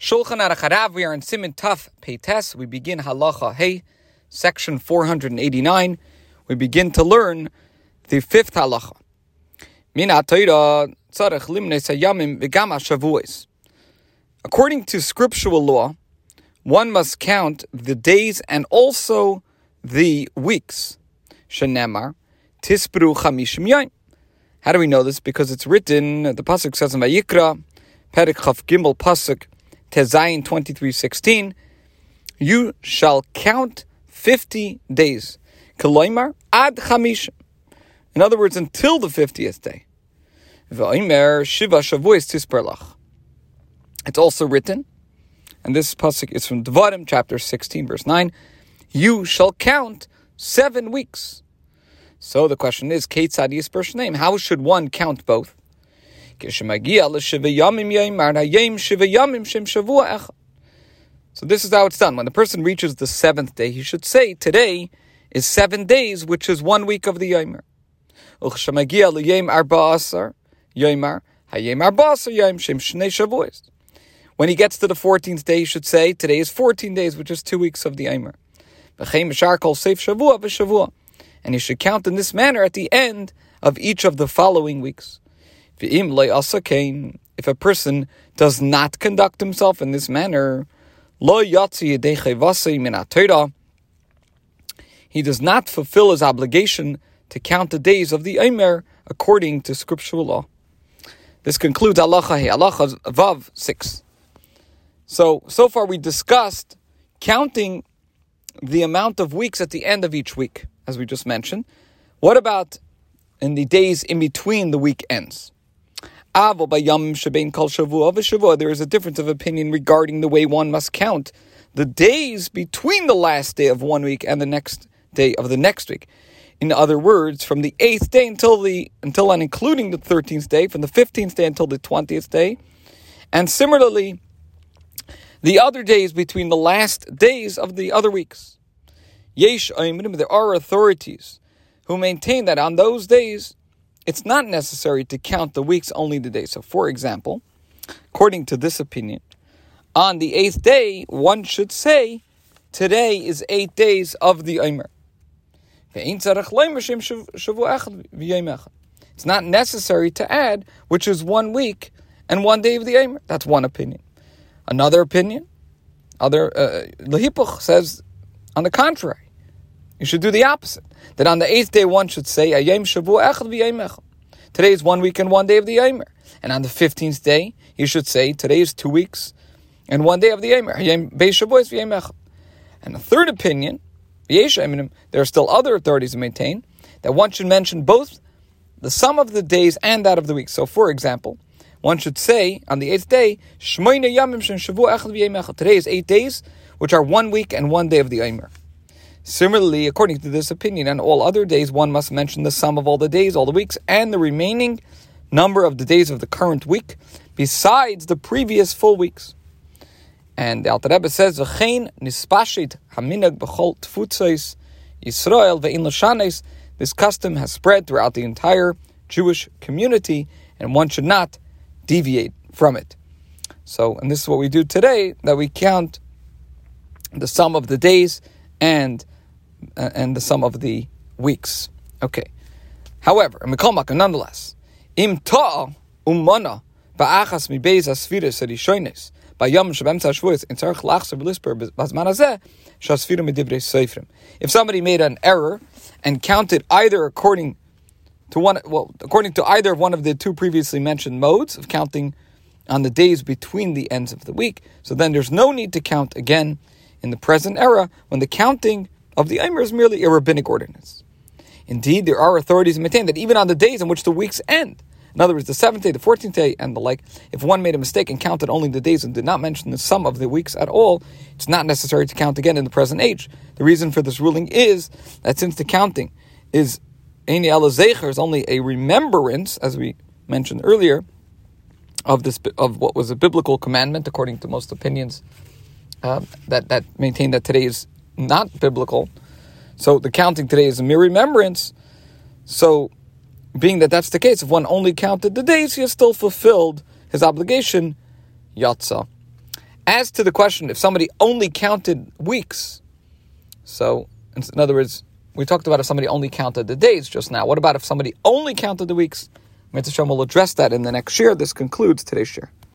Shulchan Aruch Harav, we are in Siman Taf Peites. We begin Halacha Hey, section 489. We begin to learn the fifth halacha. Min tzarech limnes shavuos. According to scriptural law, one must count the days and also the weeks. Shenemar, tispru chamishim. How do we know this? Because it's written, the pasuk says in Vayikra, Perek Chaf Gimel pasuk Tezayin twenty three sixteen. You shall count fifty days. Koloimar ad chamishim. In other words, until the fiftieth day. V'oimer shiva shavuos tisperlach. It's also written, and this pasuk is from Devarim, chapter sixteen, verse nine. You shall count seven weeks. So the question is, Kate Sadius name. How should one count both? So this is how it's done. When the person reaches the seventh day, he should say, Today is seven days, which is one week of the Omer. When he gets to the 14th day, he should say, Today is 14 days, which is two weeks of the Omer. And he should count in this manner at the end of each of the following weeks. If a person does not conduct himself in this manner, he does not fulfill his obligation to count the days of the Omer according to scriptural law. This concludes Allah Allah Vav 6. So, so far we discussed counting the amount of weeks at the end of each week, as we just mentioned. What about in the days in between the week ends? There is a difference of opinion regarding the way one must count the days between the last day of one week and the next day of the next week. In other words, from the eighth day until the until and including the thirteenth day, from the fifteenth day until the twentieth day, and similarly, the other days between the last days of the other weeks. Yesh there are authorities who maintain that on those days it's not necessary to count the weeks, only the days. So, for example, according to this opinion, on the eighth day, one should say, today is eight days of the Omer. It's not necessary to add, which is one week and one day of the Omer. That's one opinion. Another opinion, other uh, says, on the contrary, you should do the opposite. That on the eighth day one should say, Echad Today is one week and one day of the Omer. And on the fifteenth day, you should say, today is two weeks and one day of the Omer. And the third opinion, there are still other authorities who maintain that one should mention both the sum of the days and that of the week. So, for example, one should say on the eighth day, Today is eight days, which are one week and one day of the Omer. Similarly, according to this opinion, on all other days, one must mention the sum of all the days, all the weeks, and the remaining number of the days of the current week, besides the previous full weeks. And the Alter Rebbe says, "V'chein nispashit haminag b'chol tfutzos Yisrael ve'in l'shanes." This custom has spread throughout the entire Jewish community, and one should not deviate from it. So, and this is what we do today: that we count the sum of the days and and the sum of the weeks. Okay. However, nonetheless, im ta umana ba'achas mi beis asfiris erishoines bayom shebemtza shvuos in tzarich lachser bazman hazeh shasfiru seifrim. If somebody made an error and counted either according to one, well, according to either of one of the two previously mentioned modes of counting on the days between the ends of the week, so then there's no need to count again in the present era when the counting of the Omer is merely a rabbinic ordinance. Indeed, there are authorities who maintain that even on the days in which the weeks end, in other words, the seventh day, the fourteenth day, and the like, if one made a mistake and counted only the days and did not mention the sum of the weeks at all, it's not necessary to count again in the present age. The reason for this ruling is that since the counting is Eini Elazecher is only a remembrance, as we mentioned earlier, of this of what was a biblical commandment according to most opinions uh, that that maintain that today is not biblical. So the counting today is a mere remembrance. So, being that that's the case, if one only counted the days, he has still fulfilled his obligation, yatsa. As to the question, if somebody only counted weeks, so in other words, we talked about if somebody only counted the days just now. What about if somebody only counted the weeks? Mitzvah will address that in the next year. This concludes today's share.